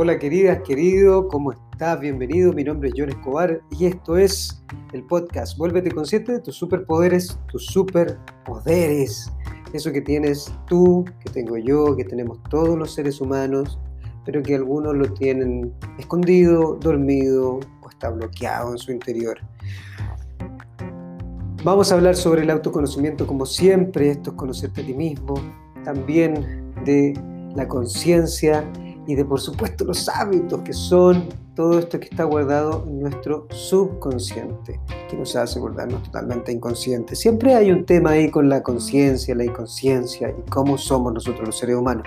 Hola queridas, querido, ¿cómo estás? Bienvenido, mi nombre es John Escobar y esto es el podcast Vuélvete consciente de tus superpoderes, tus superpoderes. Eso que tienes tú, que tengo yo, que tenemos todos los seres humanos, pero que algunos lo tienen escondido, dormido o está bloqueado en su interior. Vamos a hablar sobre el autoconocimiento como siempre, esto es conocerte a ti mismo, también de la conciencia y de por supuesto los hábitos que son todo esto que está guardado en nuestro subconsciente, que nos hace volvernos totalmente inconscientes. Siempre hay un tema ahí con la conciencia, la inconsciencia y cómo somos nosotros los seres humanos.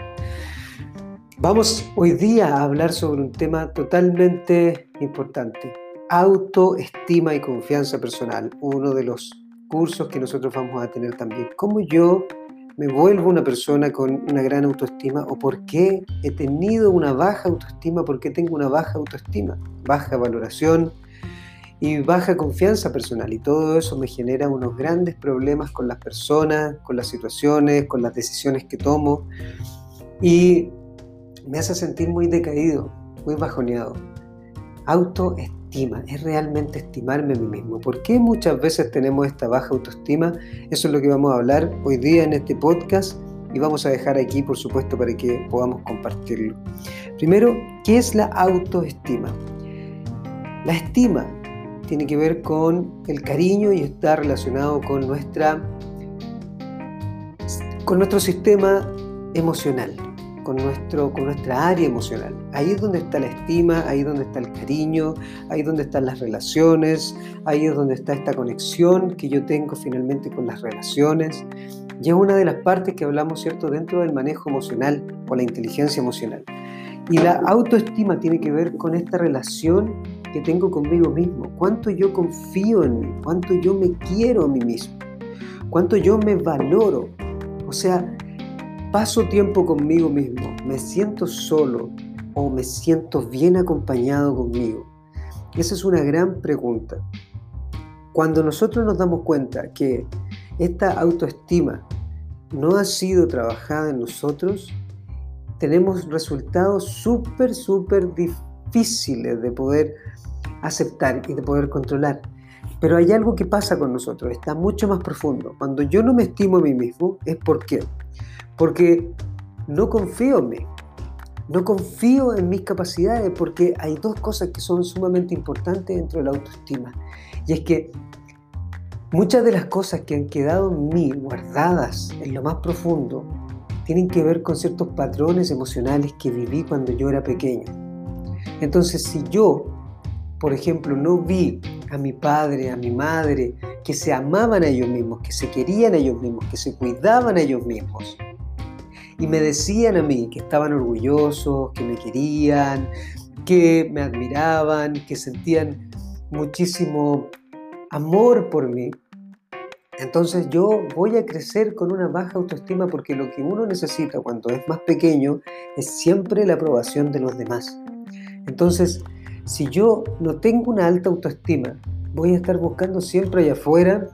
Vamos hoy día a hablar sobre un tema totalmente importante, autoestima y confianza personal, uno de los cursos que nosotros vamos a tener también. ¿Cómo yo me vuelvo una persona con una gran autoestima o por qué he tenido una baja autoestima? ¿Por qué tengo una baja autoestima? Baja valoración y baja confianza personal. Y todo eso me genera unos grandes problemas con las personas, con las situaciones, con las decisiones que tomo. Y me hace sentir muy decaído, muy bajoneado. Autoestima es realmente estimarme a mí mismo. ¿Por qué muchas veces tenemos esta baja autoestima? Eso es lo que vamos a hablar hoy día en este podcast y vamos a dejar aquí, por supuesto, para que podamos compartirlo. Primero, ¿qué es la autoestima? La estima tiene que ver con el cariño y está relacionado con nuestra con nuestro sistema emocional con, nuestro, con nuestra área emocional. Ahí es donde está la estima, ahí es donde está el cariño, ahí es donde están las relaciones, ahí es donde está esta conexión que yo tengo finalmente con las relaciones. Y es una de las partes que hablamos, ¿cierto?, dentro del manejo emocional o la inteligencia emocional. Y la autoestima tiene que ver con esta relación que tengo conmigo mismo. Cuánto yo confío en mí, cuánto yo me quiero a mí mismo, cuánto yo me valoro. O sea, paso tiempo conmigo mismo, me siento solo o me siento bien acompañado conmigo? Esa es una gran pregunta. Cuando nosotros nos damos cuenta que esta autoestima no ha sido trabajada en nosotros, tenemos resultados súper, súper difíciles de poder aceptar y de poder controlar. Pero hay algo que pasa con nosotros, está mucho más profundo. Cuando yo no me estimo a mí mismo, es porque porque no confío en mí, no confío en mis capacidades, porque hay dos cosas que son sumamente importantes dentro de la autoestima. Y es que muchas de las cosas que han quedado en mí guardadas en lo más profundo tienen que ver con ciertos patrones emocionales que viví cuando yo era pequeño. Entonces, si yo, por ejemplo, no vi a mi padre, a mi madre, que se amaban a ellos mismos, que se querían a ellos mismos, que se cuidaban a ellos mismos, y me decían a mí que estaban orgullosos, que me querían, que me admiraban, que sentían muchísimo amor por mí. Entonces yo voy a crecer con una baja autoestima porque lo que uno necesita cuando es más pequeño es siempre la aprobación de los demás. Entonces, si yo no tengo una alta autoestima, voy a estar buscando siempre allá afuera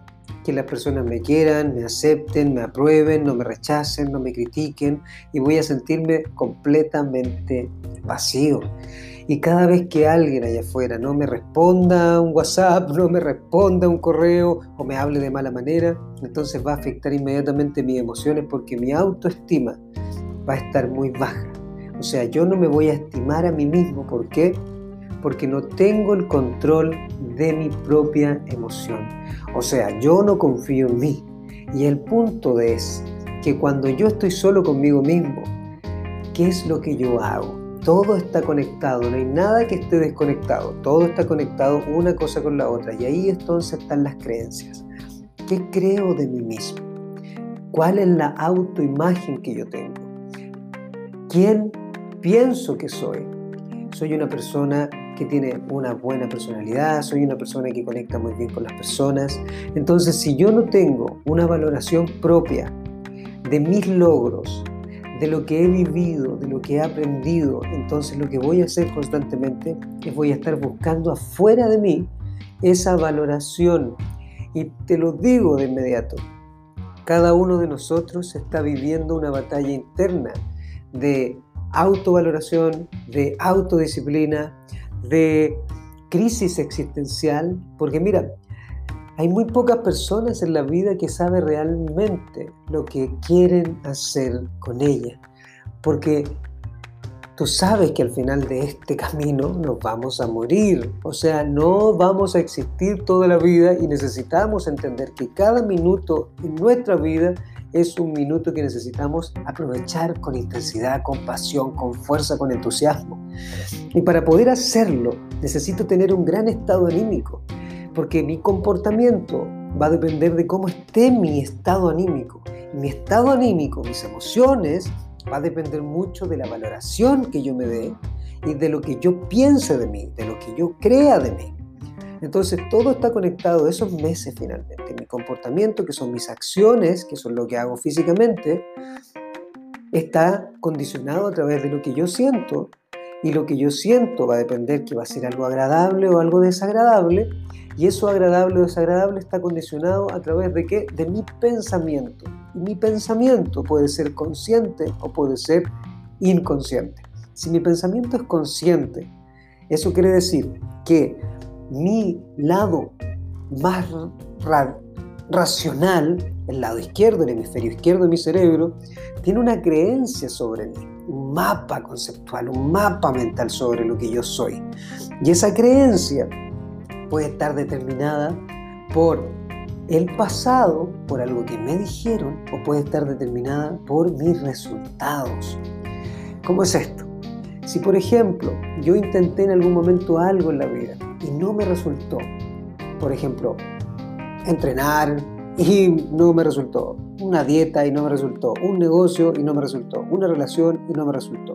que las personas me quieran, me acepten, me aprueben, no me rechacen, no me critiquen y voy a sentirme completamente vacío. Y cada vez que alguien allá afuera no me responda un WhatsApp, no me responda un correo o me hable de mala manera, entonces va a afectar inmediatamente mis emociones porque mi autoestima va a estar muy baja. O sea, yo no me voy a estimar a mí mismo. ¿Por qué? Porque no tengo el control de mi propia emoción. O sea, yo no confío en mí. Y el punto es que cuando yo estoy solo conmigo mismo, ¿qué es lo que yo hago? Todo está conectado, no hay nada que esté desconectado, todo está conectado una cosa con la otra y ahí entonces están las creencias. ¿Qué creo de mí mismo? ¿Cuál es la autoimagen que yo tengo? ¿Quién pienso que soy? Soy una persona que tiene una buena personalidad, soy una persona que conecta muy bien con las personas. Entonces, si yo no tengo una valoración propia de mis logros, de lo que he vivido, de lo que he aprendido, entonces lo que voy a hacer constantemente es voy a estar buscando afuera de mí esa valoración. Y te lo digo de inmediato, cada uno de nosotros está viviendo una batalla interna de autovaloración, de autodisciplina, de crisis existencial, porque mira, hay muy pocas personas en la vida que saben realmente lo que quieren hacer con ella, porque tú sabes que al final de este camino nos vamos a morir, o sea, no vamos a existir toda la vida y necesitamos entender que cada minuto en nuestra vida es un minuto que necesitamos aprovechar con intensidad, con pasión, con fuerza, con entusiasmo. Y para poder hacerlo necesito tener un gran estado anímico, porque mi comportamiento va a depender de cómo esté mi estado anímico. mi estado anímico, mis emociones, va a depender mucho de la valoración que yo me dé y de lo que yo piense de mí, de lo que yo crea de mí. Entonces todo está conectado, esos meses finalmente, mi comportamiento, que son mis acciones, que son lo que hago físicamente, está condicionado a través de lo que yo siento y lo que yo siento va a depender que va a ser algo agradable o algo desagradable y eso agradable o desagradable está condicionado a través de qué? De mi pensamiento. Y mi pensamiento puede ser consciente o puede ser inconsciente. Si mi pensamiento es consciente, eso quiere decir que mi lado más racional, el lado izquierdo, el hemisferio izquierdo de mi cerebro, tiene una creencia sobre mí, un mapa conceptual, un mapa mental sobre lo que yo soy. Y esa creencia puede estar determinada por el pasado, por algo que me dijeron, o puede estar determinada por mis resultados. ¿Cómo es esto? Si por ejemplo yo intenté en algún momento algo en la vida y no me resultó, por ejemplo, entrenar y no me resultó, una dieta y no me resultó, un negocio y no me resultó, una relación y no me resultó,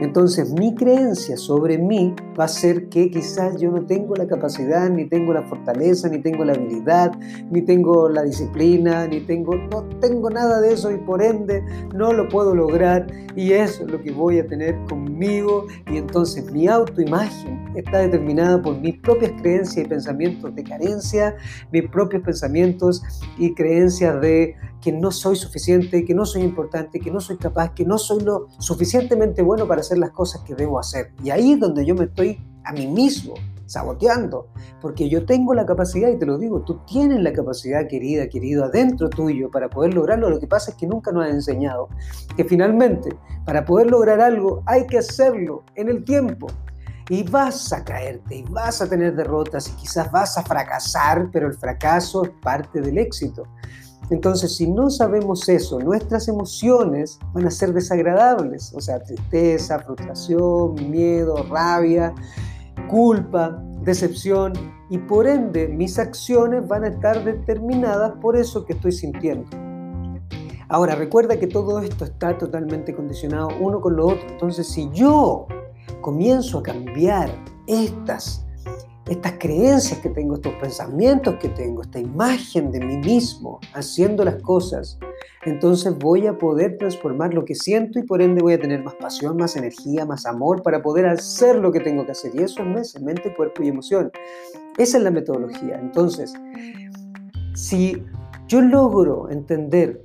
entonces mi creencia sobre mí va a ser que quizás yo no tengo la capacidad, ni tengo la fortaleza, ni tengo la habilidad, ni tengo la disciplina, ni tengo, no tengo nada de eso y por ende no lo puedo lograr y eso es lo que voy a tener conmigo. Y entonces mi autoimagen está determinada por mis propias creencias y pensamientos de carencia, mis propios pensamientos y creencias de que no soy suficiente, que no soy importante, que no soy capaz, que no soy lo suficientemente bueno para hacer las cosas que debo hacer. Y ahí es donde yo me estoy a mí mismo saboteando, porque yo tengo la capacidad, y te lo digo, tú tienes la capacidad, querida, querido, adentro tuyo para poder lograrlo. Lo que pasa es que nunca nos has enseñado que finalmente, para poder lograr algo, hay que hacerlo en el tiempo. Y vas a caerte, y vas a tener derrotas, y quizás vas a fracasar, pero el fracaso es parte del éxito. Entonces, si no sabemos eso, nuestras emociones van a ser desagradables, o sea, tristeza, frustración, miedo, rabia, culpa, decepción, y por ende mis acciones van a estar determinadas por eso que estoy sintiendo. Ahora, recuerda que todo esto está totalmente condicionado uno con lo otro. Entonces, si yo comienzo a cambiar estas estas creencias que tengo, estos pensamientos que tengo, esta imagen de mí mismo haciendo las cosas, entonces voy a poder transformar lo que siento y por ende voy a tener más pasión, más energía, más amor para poder hacer lo que tengo que hacer. Y eso es mente, cuerpo y emoción. Esa es la metodología. Entonces, si yo logro entender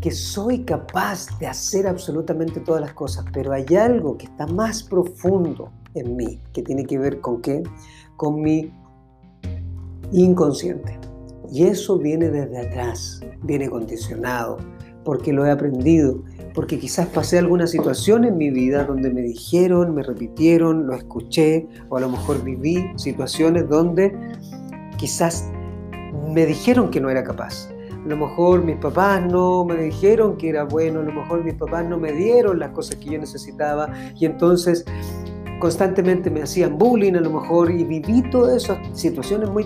que soy capaz de hacer absolutamente todas las cosas, pero hay algo que está más profundo en mí, que tiene que ver con qué? Con mi inconsciente. Y eso viene desde atrás, viene condicionado, porque lo he aprendido, porque quizás pasé alguna situación en mi vida donde me dijeron, me repitieron, lo escuché, o a lo mejor viví situaciones donde quizás me dijeron que no era capaz. A lo mejor mis papás no me dijeron que era bueno, a lo mejor mis papás no me dieron las cosas que yo necesitaba y entonces constantemente me hacían bullying a lo mejor y viví todas esas situaciones muy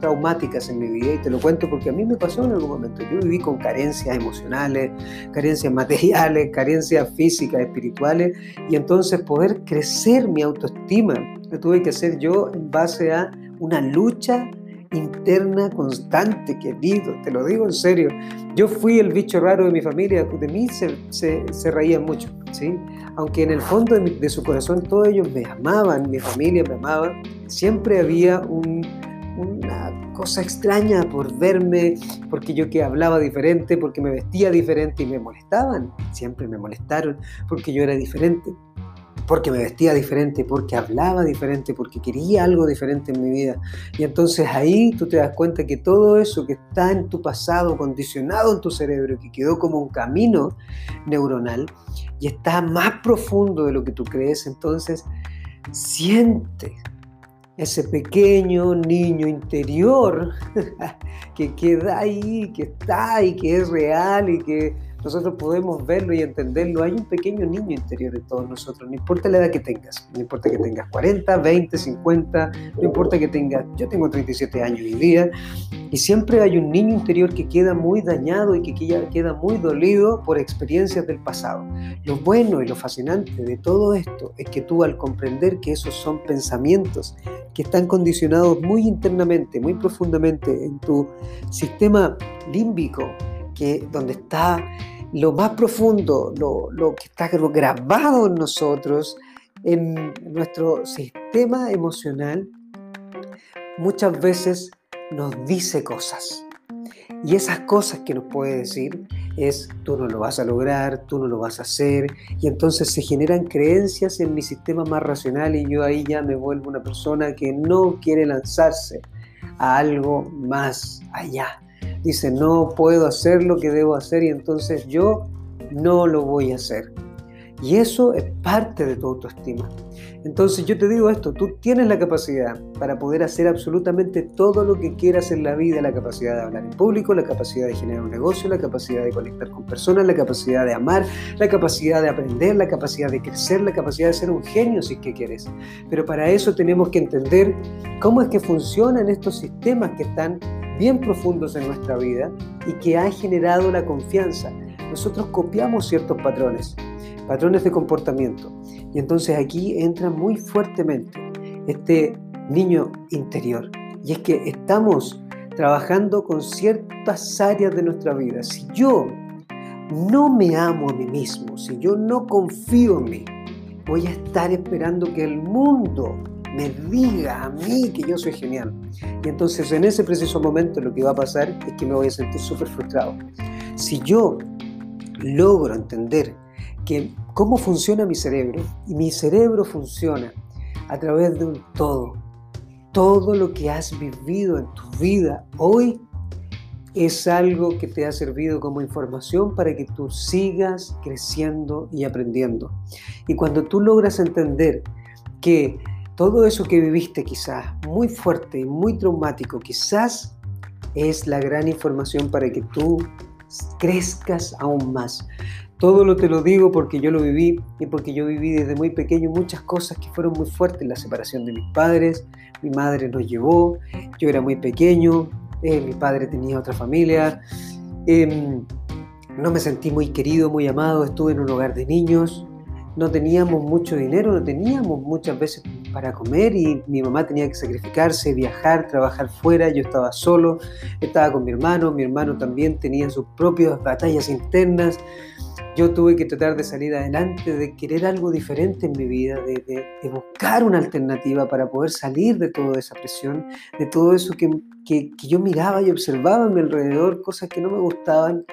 traumáticas en mi vida y te lo cuento porque a mí me pasó en algún momento. Yo viví con carencias emocionales, carencias materiales, carencias físicas, espirituales y entonces poder crecer mi autoestima lo tuve que hacer yo en base a una lucha interna constante, querido, te lo digo en serio. Yo fui el bicho raro de mi familia, de mí se, se, reían mucho, ¿sí? Aunque en el fondo de, su corazón todos ellos me amaban, mi familia me amaba, siempre había un, una cosa extraña por verme, porque yo que hablaba diferente, porque me vestía diferente y me molestaban, siempre me molestaron, porque yo era diferente porque me vestía diferente, porque hablaba diferente, porque quería algo diferente en mi vida. Y entonces ahí tú te das cuenta que todo eso que está en tu pasado, condicionado en tu cerebro, que quedó como un camino neuronal y está más profundo de lo que tú crees, entonces siente ese pequeño niño interior que queda ahí, que está ahí, que es real y que nosotros podemos verlo y entenderlo. Hay un pequeño niño interior de todos nosotros, no importa la edad que tengas, no importa que tengas 40, 20, 50, no importa que tengas, yo tengo 37 años hoy día, y siempre hay un niño interior que queda muy dañado y que queda muy dolido por experiencias del pasado. Lo bueno y lo fascinante de todo esto es que tú al comprender que esos son pensamientos que están condicionados muy internamente, muy profundamente en tu sistema límbico, que donde está lo más profundo, lo, que está grabado en nosotros, en nuestro sistema emocional, muchas veces nos dice cosas. Y esas cosas que nos puede decir es, tú no lo vas a lograr, tú no lo vas a hacer, y entonces se generan creencias en mi sistema más racional y yo ahí ya me vuelvo una persona que no quiere lanzarse a algo más allá dice, no puedo hacer lo que debo hacer y entonces yo no lo voy a hacer. Y eso es parte de tu autoestima. Entonces yo te digo esto, tú tienes la capacidad para poder hacer absolutamente todo lo que quieras en la vida, la capacidad de hablar en público, la capacidad de generar un negocio, la capacidad de conectar con personas, la capacidad de amar, la capacidad de aprender, la capacidad de crecer, la capacidad de ser un genio si es que quieres. Pero para eso tenemos que entender cómo es que funcionan estos sistemas que están bien profundos en nuestra vida y que han generado la confianza. Nosotros copiamos ciertos patrones, patrones de comportamiento. Y entonces aquí entra muy fuertemente este niño interior. Y es que estamos trabajando con ciertas áreas de nuestra vida. Si yo no me amo a mí mismo, si yo no confío en mí, voy a estar esperando que el mundo me diga a mí que yo soy genial. Y entonces en ese preciso momento lo que va a pasar es que me voy a sentir súper frustrado. Si yo logro entender que cómo funciona mi cerebro, y mi cerebro funciona a través de un todo, todo lo que has vivido en tu vida hoy es algo que te ha servido como información para que tú sigas creciendo y aprendiendo. Y cuando tú logras entender que todo eso que viviste quizás muy fuerte, muy traumático, quizás es la gran información para que tú crezcas aún más. Todo lo te lo digo porque yo lo viví y porque yo viví desde muy pequeño muchas cosas que fueron muy fuertes. La separación de mis padres, mi madre nos llevó, yo era muy pequeño, eh, mi padre tenía otra familia, em, no me sentí muy querido, muy amado, estuve en un hogar de niños, no teníamos mucho dinero, no teníamos muchas veces para comer y mi mamá tenía que sacrificarse, viajar, trabajar fuera, yo estaba solo, estaba con mi hermano, mi hermano también tenía sus propias batallas internas, yo tuve que tratar de salir adelante, de querer algo diferente en mi vida, de, buscar una alternativa para poder salir de toda esa presión, de todo eso que, que, que yo miraba y observaba a mi alrededor, cosas que no me gustaban,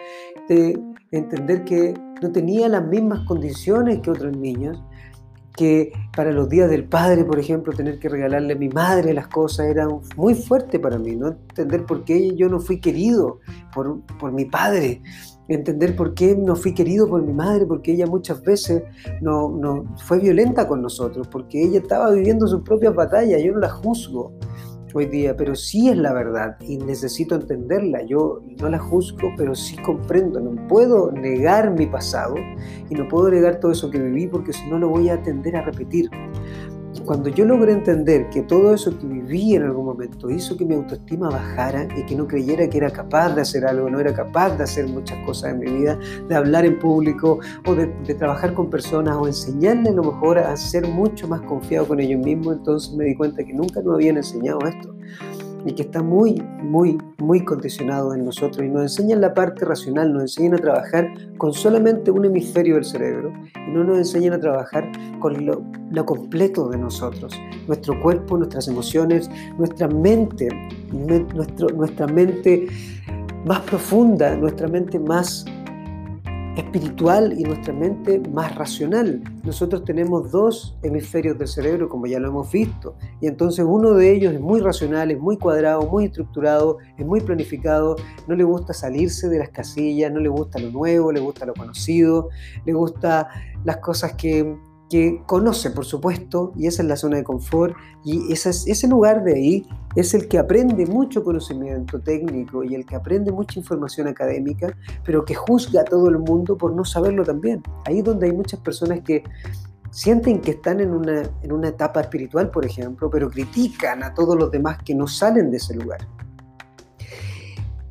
de entender que no tenía las mismas condiciones que otros niños, que para los días del padre, por ejemplo, tener que regalarle a mi madre las cosas era muy fuerte para mí, no entender por qué yo no fui querido por, por mi padre, entender por qué no fui querido por mi madre, porque ella muchas veces no, no fue violenta con nosotros, porque ella estaba viviendo sus propias batallas, yo no la juzgo, hoy día, pero sí es la verdad y necesito entenderla. Yo no la juzgo, pero sí comprendo. No puedo negar mi pasado y no puedo negar todo eso que viví porque si no lo voy a tender a repetir. Cuando yo logré entender que todo eso que viví en algún momento hizo que mi autoestima bajara y que no creyera que era capaz de hacer algo, no era capaz de hacer muchas cosas en mi vida, de hablar en público o de, trabajar con personas o enseñarle a lo mejor a ser mucho más confiado con ellos mismos, entonces me di cuenta que nunca nos habían enseñado esto. Y que está muy, muy, muy condicionado en nosotros y nos enseñan la parte racional, nos enseñan a trabajar con solamente un hemisferio del cerebro y no nos enseñan a trabajar con lo, completo de nosotros, nuestro cuerpo, nuestras emociones, nuestra mente, nuestra mente más profunda, nuestra mente más espiritual y nuestra mente más racional. Nosotros tenemos dos hemisferios del cerebro, como ya lo hemos visto, y entonces uno de ellos es muy racional, es muy cuadrado, muy estructurado, es muy planificado, no le gusta salirse de las casillas, no le gusta lo nuevo, le gusta lo conocido, le gusta las cosas que que conoce, por supuesto, y esa es la zona de confort, y ese, lugar de ahí es el que aprende mucho conocimiento técnico y el que aprende mucha información académica, pero que juzga a todo el mundo por no saberlo también. Ahí es donde hay muchas personas que sienten que están en una, en una etapa espiritual, por ejemplo, pero critican a todos los demás que no salen de ese lugar.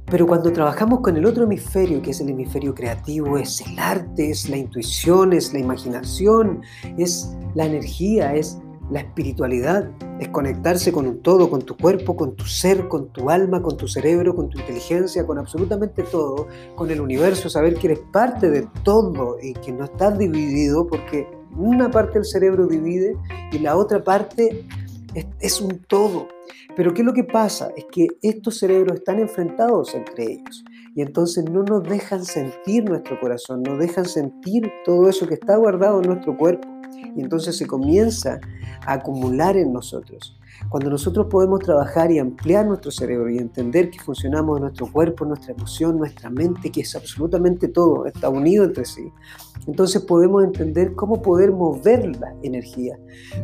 Pero cuando trabajamos con el otro hemisferio, que es el hemisferio creativo, es el arte, es la intuición, es la imaginación, es la energía, es la espiritualidad, es conectarse con un todo, con tu cuerpo, con tu ser, con tu alma, con tu cerebro, con tu inteligencia, con absolutamente todo, con el universo, saber que eres parte de todo y que no estás dividido porque una parte del cerebro divide y la otra parte es, es un todo. Pero ¿qué es lo que pasa? Es que estos cerebros están enfrentados entre ellos y entonces no nos dejan sentir nuestro corazón, no dejan sentir todo eso que está guardado en nuestro cuerpo y entonces se comienza a acumular en nosotros. Cuando nosotros podemos trabajar y ampliar nuestro cerebro y entender que funcionamos nuestro cuerpo, nuestra emoción, nuestra mente, que es absolutamente todo, está unido entre sí, entonces podemos entender cómo poder mover la energía.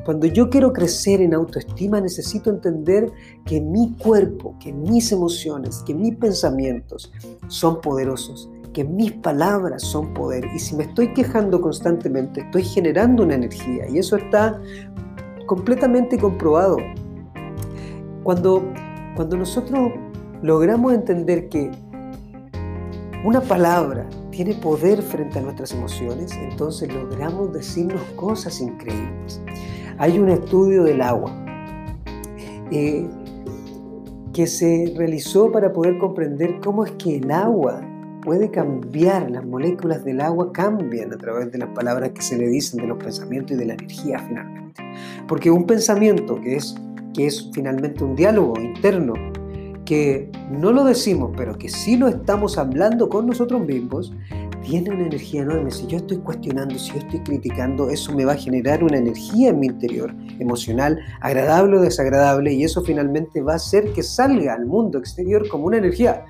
Cuando yo quiero crecer en autoestima, necesito entender que mi cuerpo, que mis emociones, que mis pensamientos son poderosos que mis palabras son poder. Y si me estoy quejando constantemente, estoy generando una energía. Y eso está completamente comprobado. Cuando, cuando nosotros logramos entender que una palabra tiene poder frente a nuestras emociones, entonces logramos decirnos cosas increíbles. Hay un estudio del agua eh, que se realizó para poder comprender cómo es que el agua puede cambiar, las moléculas del agua cambian a través de las palabras que se le dicen, de los pensamientos y de la energía finalmente. Porque un pensamiento que es que es finalmente un diálogo interno, que no lo decimos, pero que sí lo estamos hablando con nosotros mismos, tiene una energía enorme. Si yo estoy cuestionando, si yo estoy criticando, eso me va a generar una energía en mi interior, emocional, agradable o desagradable, y eso finalmente va a hacer que salga al mundo exterior como una energía.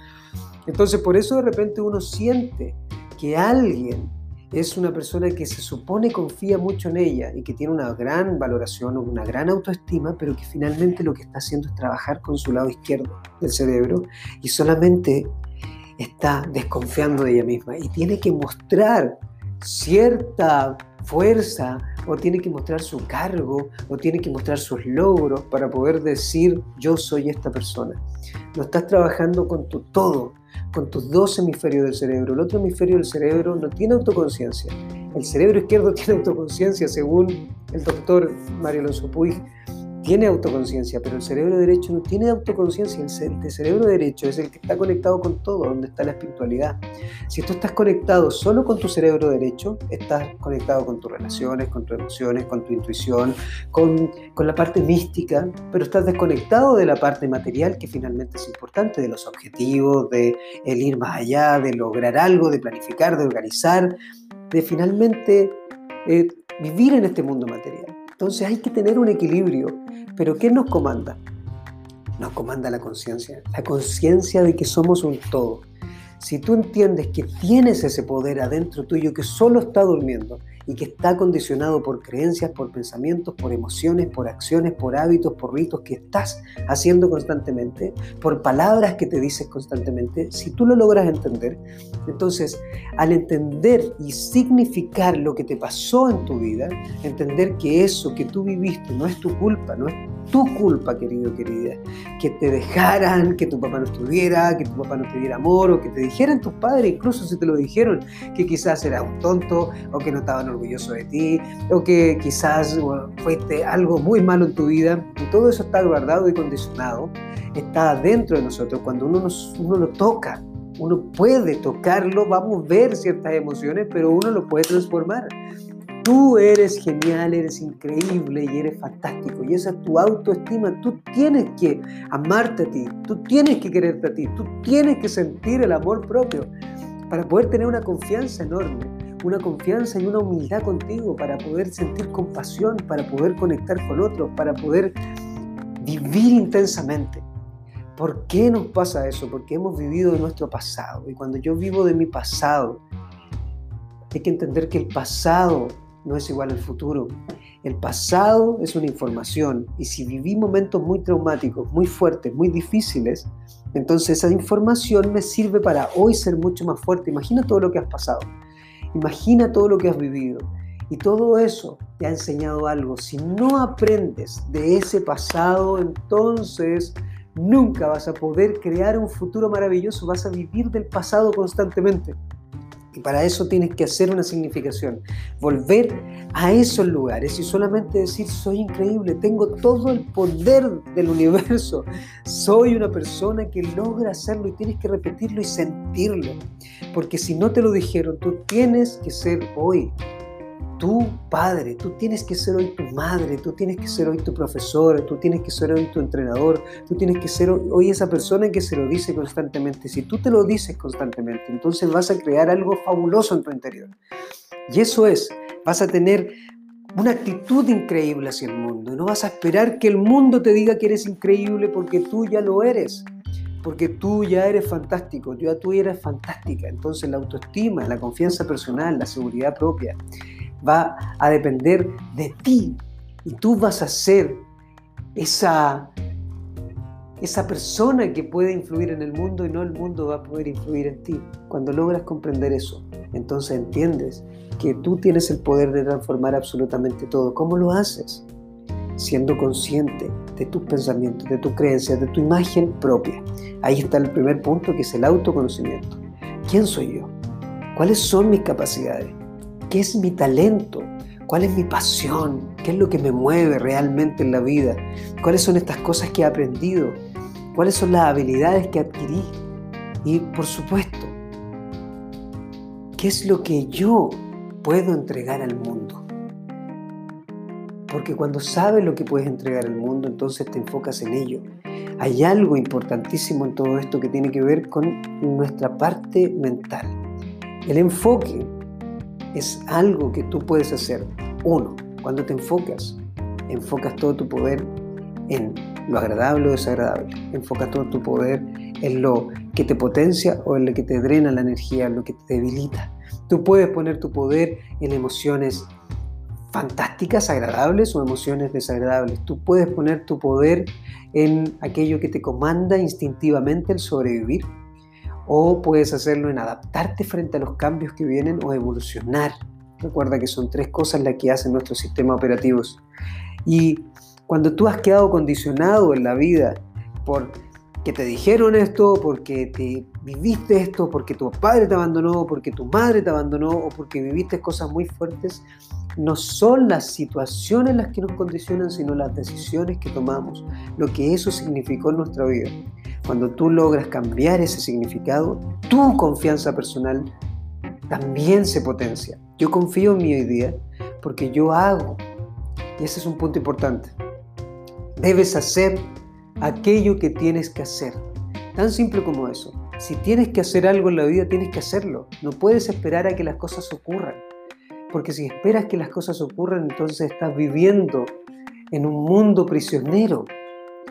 Entonces, por eso de repente uno siente que alguien es una persona que se supone confía mucho en ella y que tiene una gran valoración o una gran autoestima, pero que finalmente lo que está haciendo es trabajar con su lado izquierdo del cerebro y solamente está desconfiando de ella misma y tiene que mostrar cierta fuerza o tiene que mostrar su cargo o tiene que mostrar sus logros para poder decir yo soy esta persona. No estás trabajando con tu todo, con tus dos hemisferios del cerebro. El otro hemisferio del cerebro no tiene autoconciencia. El cerebro izquierdo tiene autoconciencia, según el doctor Mario Alonso Puig tiene autoconciencia, pero el cerebro derecho no tiene autoconciencia. El, cerebro derecho es el que está conectado con todo, donde está la espiritualidad. Si tú estás conectado solo con tu cerebro derecho, estás conectado con tus relaciones, con tus emociones, con tu intuición, con, con la parte mística, pero estás desconectado de la parte material que finalmente es importante, de los objetivos, de el ir más allá, de lograr algo, de planificar, de organizar, de finalmente eh, vivir en este mundo material. Entonces hay que tener un equilibrio. Pero ¿qué nos comanda? Nos comanda la conciencia. La conciencia de que somos un todo. Si tú entiendes que tienes ese poder adentro tuyo que solo está durmiendo y que está condicionado por creencias, por pensamientos, por emociones, por acciones, por hábitos, por ritos que estás haciendo constantemente, por palabras que te dices constantemente, si tú lo logras entender, entonces al entender y significar lo que te pasó en tu vida, entender que eso que tú viviste no es tu culpa, no es tu culpa, querido, querida, que te dejaran, que tu papá no estuviera, que tu papá no te diera amor o que te dijeran tus padres, incluso si te lo dijeron, que quizás eras un tonto o que no estaban orgullosos de ti o que quizás fuiste algo muy malo en tu vida. Y todo eso está guardado y condicionado, está dentro de nosotros. Cuando uno, uno lo toca, uno puede tocarlo, vamos a ver ciertas emociones, pero uno lo puede transformar. Tú eres genial, eres increíble y eres fantástico. Y esa es tu autoestima. Tú tienes que amarte a ti, tú tienes que quererte a ti, tú tienes que sentir el amor propio para poder tener una confianza enorme, una confianza y una humildad contigo, para poder sentir compasión, para poder conectar con otros, para poder vivir intensamente. ¿Por qué nos pasa eso? Porque hemos vivido de nuestro pasado. Y cuando yo vivo de mi pasado, hay que entender que el pasado no es igual al futuro. El pasado es una información y si viví momentos muy traumáticos, muy fuertes, muy difíciles, entonces esa información me sirve para hoy ser mucho más fuerte. Imagina todo lo que has pasado, imagina todo lo que has vivido y todo eso te ha enseñado algo. Si no aprendes de ese pasado, entonces nunca vas a poder crear un futuro maravilloso, vas a vivir del pasado constantemente. Y para eso tienes que hacer una significación, volver a esos lugares y solamente decir, soy increíble, tengo todo el poder del universo, soy una persona que logra hacerlo y tienes que repetirlo y sentirlo. Porque si no te lo dijeron, tú tienes que ser hoy tú, padre, tú tienes que ser hoy tu madre, tú tienes que ser hoy tu profesor, tú tienes que ser hoy tu entrenador, tú tienes que ser hoy esa persona que se lo dice constantemente. Si tú te lo dices constantemente, entonces vas a crear algo fabuloso en tu interior. Y eso es, vas a tener una actitud increíble hacia el mundo. No vas a esperar que el mundo te diga que eres increíble porque tú ya lo eres porque tú ya eres fantástico, ya tú eres fantástica. Entonces la autoestima, la confianza personal, la seguridad propia, va a depender de ti y tú vas a ser esa, esa persona que puede influir en el mundo y no el mundo va a poder influir en ti. Cuando logras comprender eso, entonces entiendes que tú tienes el poder de transformar absolutamente todo. ¿Cómo lo haces? Siendo consciente de tus pensamientos, de tus creencias, de tu imagen propia. Ahí está el primer punto que es el autoconocimiento. ¿Quién soy yo? ¿Cuáles son mis capacidades? ¿Qué es mi talento? ¿Cuál es mi pasión? ¿Qué es lo que me mueve realmente en la vida? ¿Cuáles son estas cosas que he aprendido? ¿Cuáles son las habilidades que adquirí? Y por supuesto, ¿qué es lo que yo puedo entregar al mundo? Porque cuando sabes lo que puedes entregar al mundo, entonces te enfocas en ello. Hay algo importantísimo en todo esto que tiene que ver con nuestra parte mental. El enfoque es algo que tú puedes hacer. Uno, cuando te enfocas, enfocas todo tu poder en lo agradable o desagradable. Enfocas todo tu poder en lo que te potencia o en lo que te drena la energía, en lo que te debilita. Tú puedes poner tu poder en emociones fantásticas, agradables o emociones desagradables. Tú puedes poner tu poder en aquello que te comanda instintivamente el sobrevivir o puedes hacerlo en adaptarte frente a los cambios que vienen o evolucionar. Recuerda que son tres cosas las que hacen nuestros sistemas operativos. Y cuando tú has quedado condicionado en la vida por que te dijeron esto, porque te viviste esto, porque tu padre te abandonó, porque tu madre te abandonó o porque viviste cosas muy fuertes, no son las situaciones las que nos condicionan, sino las decisiones que tomamos, lo que eso significó en nuestra vida. Cuando tú logras cambiar ese significado, tu confianza personal también se potencia. Yo confío en mí hoy día porque yo hago. Y ese es un punto importante. Debes hacer aquello que tienes que hacer. Tan simple como eso. Si tienes que hacer algo en la vida, tienes que hacerlo. No puedes esperar a que las cosas ocurran. Porque si esperas que las cosas ocurran, entonces estás viviendo en un mundo prisionero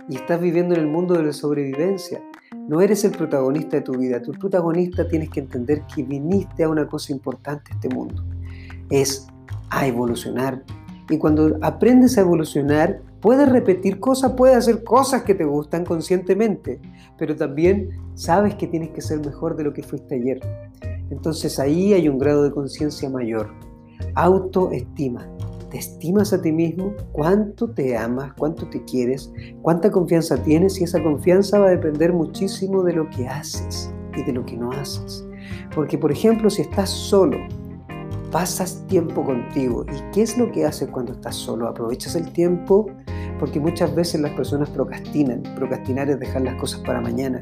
y estás viviendo en el mundo de la sobrevivencia. No eres el protagonista de tu vida. Tu protagonista tienes que entender que viniste a una cosa importante en este mundo. Es a evolucionar. Y cuando aprendes a evolucionar, puedes repetir cosas, puedes hacer cosas que te gustan conscientemente, pero también sabes que tienes que ser mejor de lo que fuiste ayer. Entonces ahí hay un grado de conciencia mayor. Autoestima. ¿Te estimas a ti mismo? ¿Cuánto te amas? ¿Cuánto te quieres? ¿Cuánta confianza tienes? Y esa confianza va a depender muchísimo de lo que haces. y de lo que no haces. Porque, por ejemplo, si estás solo, pasas tiempo contigo. ¿Y qué es lo que haces cuando estás solo? ¿Aprovechas el tiempo? Porque muchas veces las personas procrastinan. Procrastinar es dejar las cosas para mañana.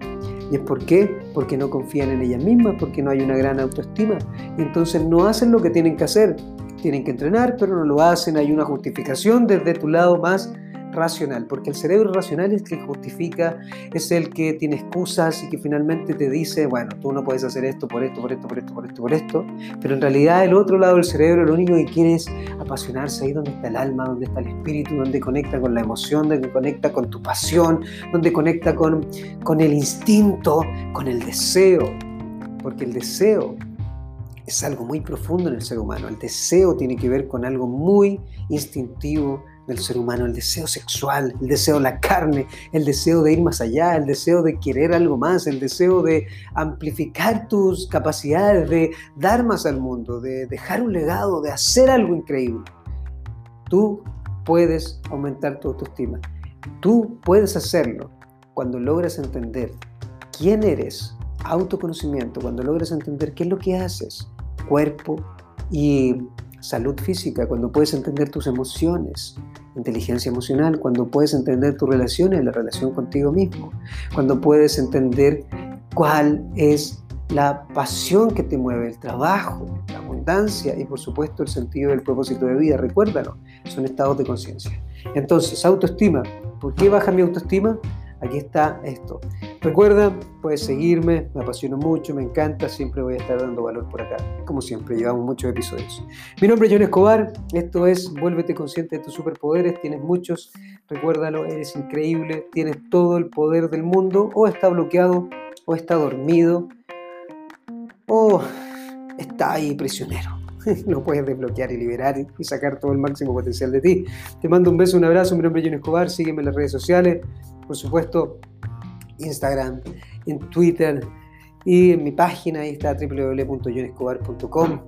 ¿Y es por qué? Porque no confían en ellas mismas, porque no hay una gran autoestima. Y entonces no hacen lo que tienen que hacer. Tienen que entrenar, pero no lo hacen. Hay una justificación desde tu lado más racional, porque el cerebro racional es el que justifica, es el que tiene excusas y que finalmente te dice, bueno, tú no puedes hacer esto por esto, por esto, por esto, por esto, por esto, pero en realidad el otro lado del cerebro lo único que quiere es apasionarse ahí donde está el alma, donde está el espíritu, donde conecta con la emoción, donde conecta con tu pasión, donde conecta con, con el instinto, con el deseo, porque el deseo es algo muy profundo en el ser humano. El deseo tiene que ver con algo muy instintivo, del ser humano, el deseo sexual, el deseo de la carne, el deseo de ir más allá, el deseo de querer algo más, el deseo de amplificar tus capacidades, de dar más al mundo, de dejar un legado, de hacer algo increíble. Tú puedes aumentar tu autoestima. Tú puedes hacerlo cuando logras entender quién eres, autoconocimiento, cuando logras entender qué es lo que haces, cuerpo y salud física, cuando puedes entender tus emociones, inteligencia emocional, cuando puedes entender tus relaciones, la relación contigo mismo, cuando puedes entender cuál es la pasión que te mueve, el trabajo, la abundancia y por supuesto el sentido del propósito de vida, recuérdalo, son estados de conciencia. Entonces, autoestima, ¿por qué baja mi autoestima? Aquí está esto. Recuerda, puedes seguirme, me apasiono mucho, me encanta, siempre voy a estar dando valor por acá, como siempre, llevamos muchos episodios. Mi nombre es John Escobar, esto es Vuélvete consciente de tus superpoderes, tienes muchos, recuérdalo, eres increíble, tienes todo el poder del mundo, o está bloqueado, o está dormido, o está ahí prisionero. lo puedes desbloquear y liberar y sacar todo el máximo potencial de ti. Te mando un beso, un abrazo, mi nombre es John Escobar, sígueme en las redes sociales, por supuesto, Instagram, en Twitter y en mi página, ahí está www.jonescobar.com.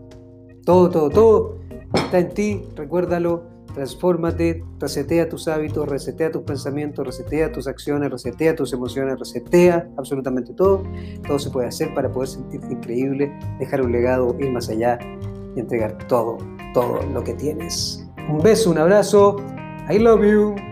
Todo, todo, todo está en ti, recuérdalo, transfórmate, resetea tus hábitos, resetea tus pensamientos, resetea tus acciones, resetea tus emociones, resetea absolutamente todo. Todo se puede hacer para poder sentirte increíble, dejar un legado, ir más allá y entregar todo, todo lo que tienes. Un beso, un abrazo. I love you.